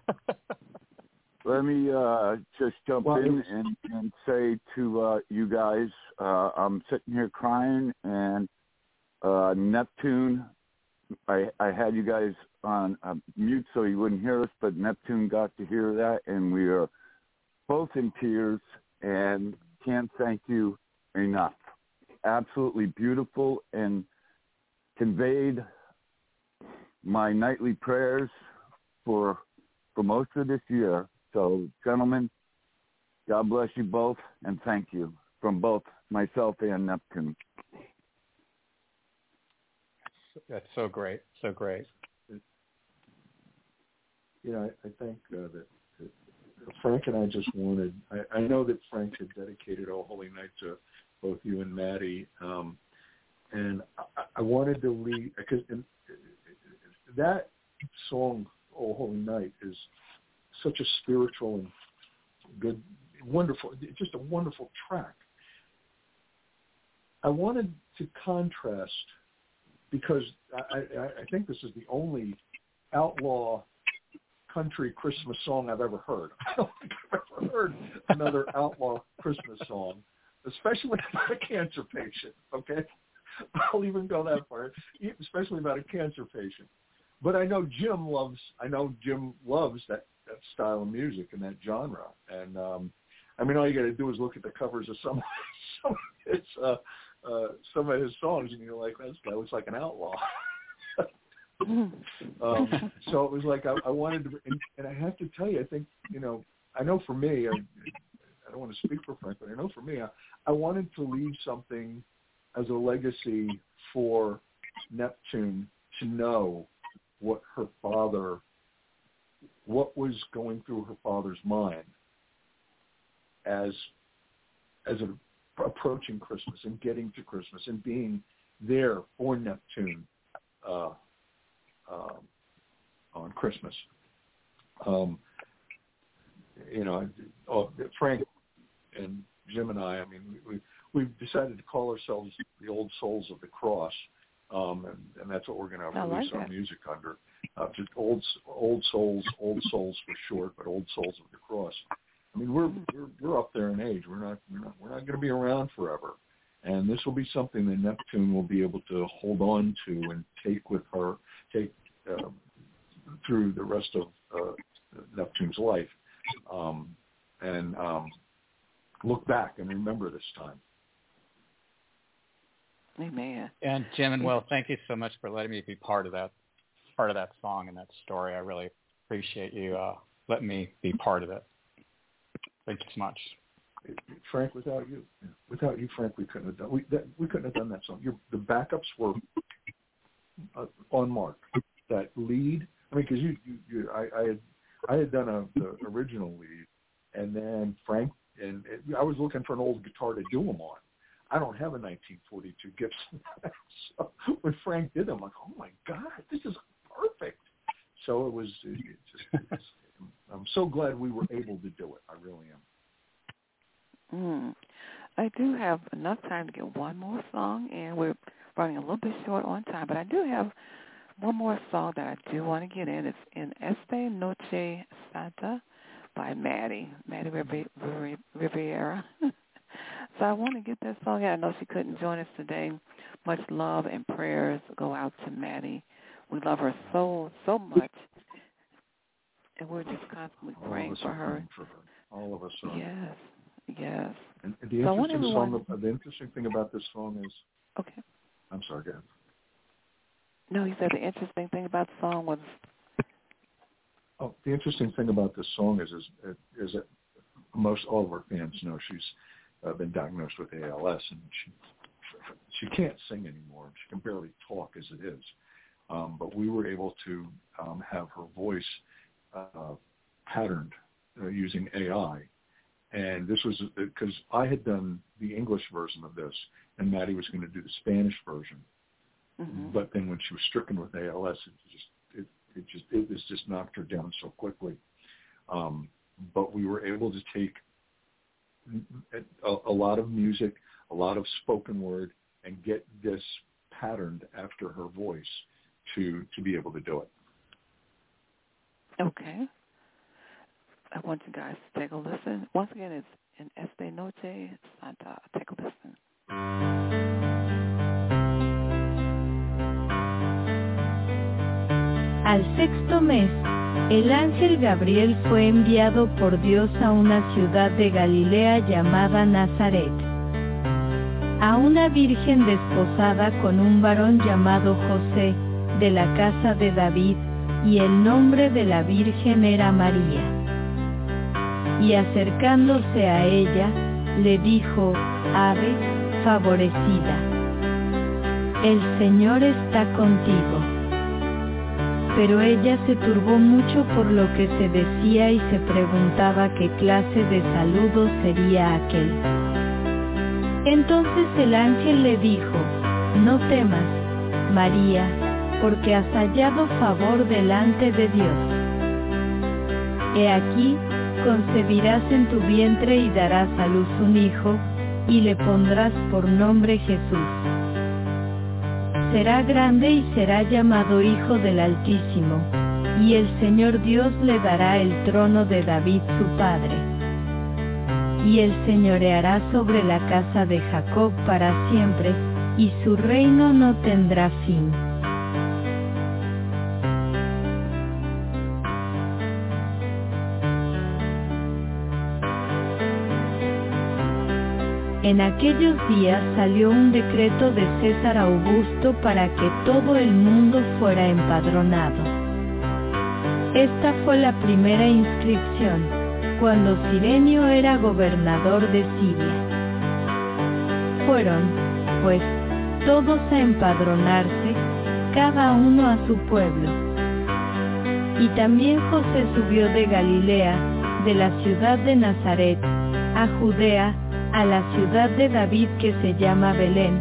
let me uh, just jump well, in and, and say to uh, you guys, uh, I'm sitting here crying, and uh, Neptune. I, I had you guys on uh, mute so you wouldn't hear us, but Neptune got to hear that, and we are both in tears and can't thank you enough. Absolutely beautiful and conveyed my nightly prayers for for most of this year. So, gentlemen, God bless you both, and thank you from both myself and Neptune. That's so great, so great. You know, I, I think uh, that, that Frank and I just wanted. I, I know that Frank had dedicated "Oh Holy Night" to both you and Maddie, um, and I, I wanted to lead because that song "Oh Holy Night" is such a spiritual and good, wonderful, just a wonderful track. I wanted to contrast because I, I, I think this is the only outlaw country Christmas song I've ever heard. I don't think I've ever heard another outlaw Christmas song, especially about a cancer patient. Okay, I'll even go that far, especially about a cancer patient. But I know Jim loves. I know Jim loves that that style of music and that genre. And um, I mean, all you got to do is look at the covers of some some of his uh, uh, some of his songs, and you're like, this guy looks like an outlaw. um, so it was like I, I wanted to, and, and I have to tell you, I think you know, I know for me, I, I don't want to speak for Frank, but I know for me, I, I wanted to leave something as a legacy for Neptune to know what her father, what was going through her father's mind as as a approaching Christmas and getting to Christmas and being there for Neptune uh, um, on Christmas. Um, you know, oh, Frank and Jim and I, I mean, we, we've decided to call ourselves the Old Souls of the Cross, um, and, and that's what we're going to release like our music under. Uh, just old, old souls, old souls for short, but Old Souls of the Cross. I mean, we're we're, we're up there in age. We're not we're not we're not going to be around forever, and this will be something that Neptune will be able to hold on to and take with her, take uh, through the rest of uh, Neptune's life, um, and um, look back and remember this time. Amen. And Jim and Will, thank you so much for letting me be part of that part of that song and that story. I really appreciate you uh, letting me be part of it. Thank you so much. Frank, without you, without you, Frank, we couldn't have done we that, we couldn't have done that song. Your, the backups were uh, on mark. That lead, I mean, because you, you, you, I, I had, I had done a the original lead, and then Frank and it, I was looking for an old guitar to do them on. I don't have a 1942 Gibson. so when Frank did them, I'm like, oh my god, this is perfect. So it was. It, it just, I'm so glad we were able to do it. I really am. Mm. I do have enough time to get one more song, and we're running a little bit short on time, but I do have one more song that I do want to get in. It's in Este Noche Santa by Maddie, Maddie Riviera. so I want to get that song out. I know she couldn't join us today. Much love and prayers go out to Maddie. We love her so, so much. And we're just constantly praying for her. for her. All of us are. Yes, yes. And the so interesting everyone... song, the interesting thing about this song is, okay. I'm sorry, go ahead. No, he said the interesting thing about the song was Oh, the interesting thing about this song is is is that most all of our fans know she's uh, been diagnosed with ALS and she she can't sing anymore. She can barely talk as it is. Um, but we were able to um, have her voice uh, patterned uh, using AI. And this was because I had done the English version of this, and Maddie was going to do the Spanish version. Mm-hmm. But then when she was stricken with ALS, it just it it just it was just knocked her down so quickly. Um, but we were able to take a, a lot of music, a lot of spoken word, and get this patterned after her voice to to be able to do it. Okay. I want you guys to take a listen. Once again, it's in Este Noche Santa. Take a listen. Al sexto mes, el ángel Gabriel fue enviado por Dios a una ciudad de Galilea llamada Nazaret, a una virgen desposada con un varón llamado José, de la casa de David, y el nombre de la virgen era María. Y acercándose a ella, le dijo, Ave, favorecida. El Señor está contigo pero ella se turbó mucho por lo que se decía y se preguntaba qué clase de saludo sería aquel. Entonces el ángel le dijo, no temas, María, porque has hallado favor delante de Dios. He aquí, concebirás en tu vientre y darás a luz un hijo, y le pondrás por nombre Jesús será grande y será llamado Hijo del Altísimo, y el Señor Dios le dará el trono de David su padre. Y él señoreará sobre la casa de Jacob para siempre, y su reino no tendrá fin. En aquellos días salió un decreto de César Augusto para que todo el mundo fuera empadronado. Esta fue la primera inscripción, cuando Sirenio era gobernador de Siria. Fueron, pues, todos a empadronarse, cada uno a su pueblo. Y también José subió de Galilea, de la ciudad de Nazaret, a Judea, a la ciudad de David que se llama Belén,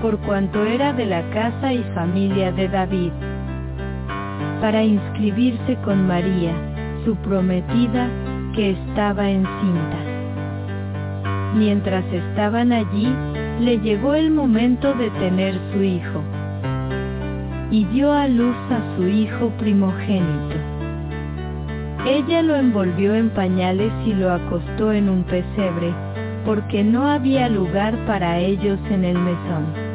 por cuanto era de la casa y familia de David, para inscribirse con María, su prometida, que estaba encinta. Mientras estaban allí, le llegó el momento de tener su hijo, y dio a luz a su hijo primogénito. Ella lo envolvió en pañales y lo acostó en un pesebre, porque no había lugar para ellos en el mesón.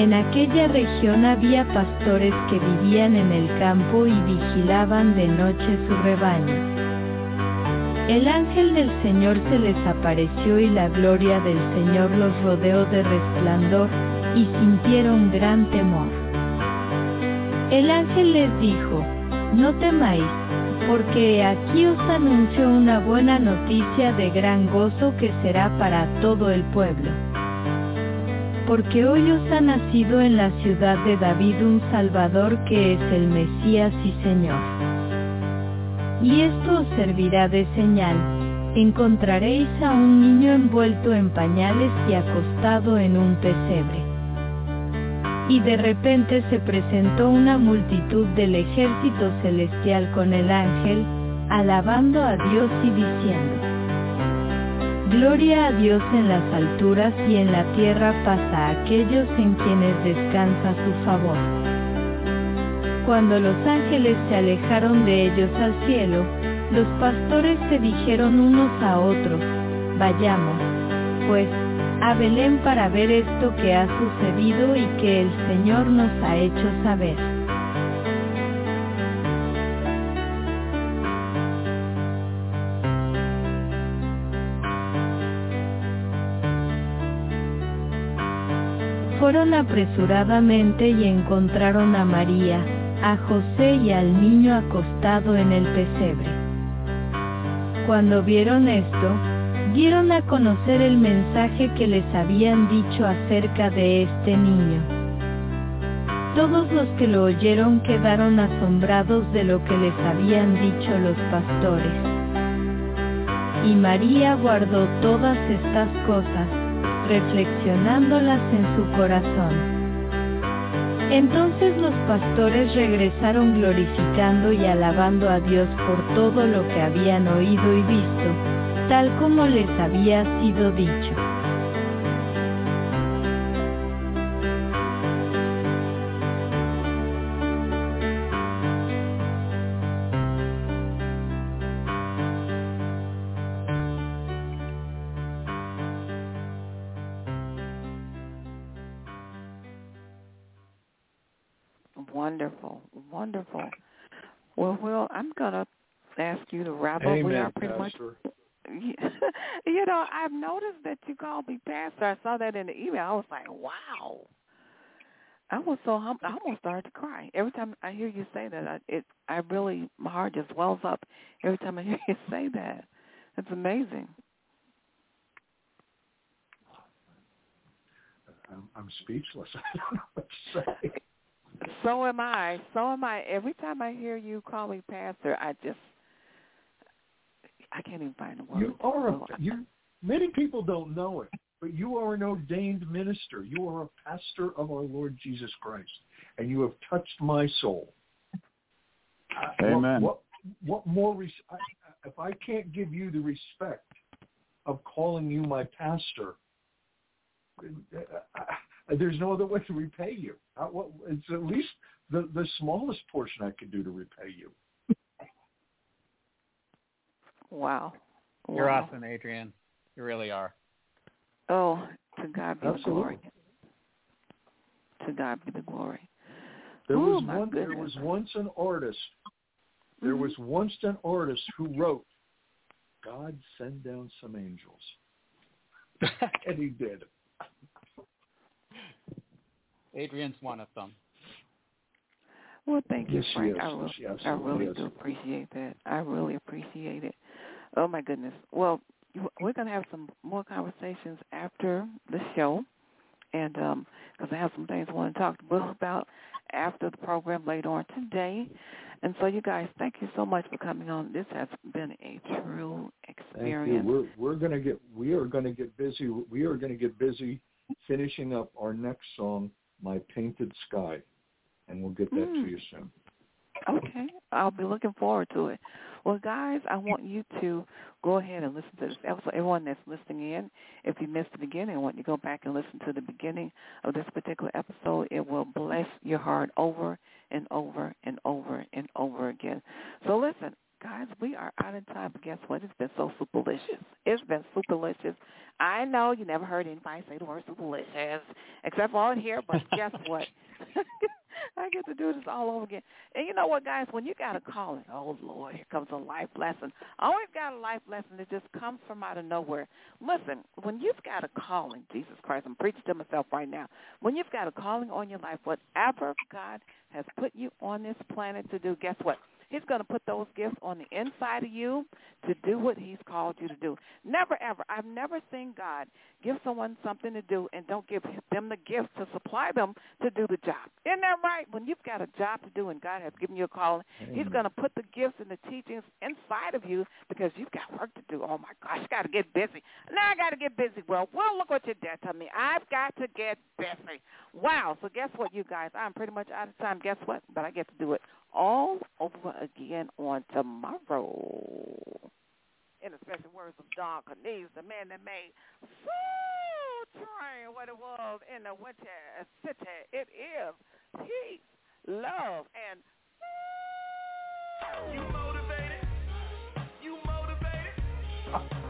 En aquella región había pastores que vivían en el campo y vigilaban de noche su rebaño. El ángel del Señor se les apareció y la gloria del Señor los rodeó de resplandor, y sintieron gran temor. El ángel les dijo, no temáis, porque aquí os anuncio una buena noticia de gran gozo que será para todo el pueblo. Porque hoy os ha nacido en la ciudad de David un Salvador que es el Mesías y Señor. Y esto os servirá de señal, encontraréis a un niño envuelto en pañales y acostado en un pesebre y de repente se presentó una multitud del ejército celestial con el ángel, alabando a Dios y diciendo, Gloria a Dios en las alturas y en la tierra paz a aquellos en quienes descansa su favor. Cuando los ángeles se alejaron de ellos al cielo, los pastores se dijeron unos a otros, Vayamos, pues, a Belén para ver esto que ha sucedido y que el Señor nos ha hecho saber. Fueron apresuradamente y encontraron a María, a José y al niño acostado en el pesebre. Cuando vieron esto, dieron a conocer el mensaje que les habían dicho acerca de este niño. Todos los que lo oyeron quedaron asombrados de lo que les habían dicho los pastores. Y María guardó todas estas cosas, reflexionándolas en su corazón. Entonces los pastores regresaron glorificando y alabando a Dios por todo lo que habían oído y visto, tal como les había sido dicho. Will, I'm going to ask you to wrap Amen, up. We are pretty Pastor. much you know, I've noticed that you called me pastor. I saw that in the email. I was like, wow. I was so humbled. I almost started to cry every time I hear you say that. I, it, I really, my heart just wells up every time I hear you say that. It's amazing. I'm, I'm speechless. I don't know what to say. So am I. So am I. Every time I hear you call me pastor, I just I can't even find the word. You are a, you. Many people don't know it, but you are an ordained minister. You are a pastor of our Lord Jesus Christ, and you have touched my soul. Amen. What, what, what more? Res- I, if I can't give you the respect of calling you my pastor, there's no other way to repay you. I, what, it's at least the the smallest portion I could do to repay you. Wow. You're awesome, Adrian. You really are. Oh, to God be Absolutely. the glory. To God be the glory. There Ooh, was my one. There was once an artist. There Mhm. was once an artist who wrote, "God send down some angels," and he did. Adrian's one of them. Well, thank you, Yes, Frank. is. I, re- She I really is. do appreciate that. I really appreciate it. Oh my goodness. Well, we're going to have some more conversations after the show, and um, because I have some things I want to talk to Will about after the program later on today. And so, you guys, thank you so much for coming on. This has been a true Thank you. experience. We're we're gonna get we are gonna get busy. We are gonna get busy finishing up our next song, "My Painted Sky," and we'll get that Mm. to you soon. Okay, I'll be looking forward to it. Well, guys, I want you to go ahead and listen to this episode. Everyone that's listening in, if you missed the beginning, I want you to go back and listen to the beginning of this particular episode. It will bless your heart over and over and over and over again. So listen, guys, we are out of time. But guess what? It's been so superlicious. It's been superlicious. I know you never heard anybody say the word superlicious, except on here. But guess what? I get to do this all over again. And you know what, guys? When you got a calling, oh Lord, here comes a life lesson. I always got a life lesson that just comes from out of nowhere. Listen, when you've got a calling, Jesus Christ, I'm preaching to myself right now. When you've got a calling on your life, whatever God has put you on this planet to do, guess what? He's going to put those gifts on the inside of you to do what he's called you to do. Never, ever. I've never seen God give someone something to do and don't give them the gift to supply them to do the job. Isn't that right? When you've got a job to do and God has given you a calling, he's going to put the gifts and the teachings inside of you because you've got work to do. Oh, my gosh, got to get busy. Now I got to get busy. Well, well, look what your dad told me. I've got to get busy. Wow. So guess what, you guys? I'm pretty much out of time. Guess what? But I get to do it all over again on tomorrow. In the special words of Don Cornelius, the man that made Soul Train what it was in the windy city. It is peace, love, and you motivated. You motivated.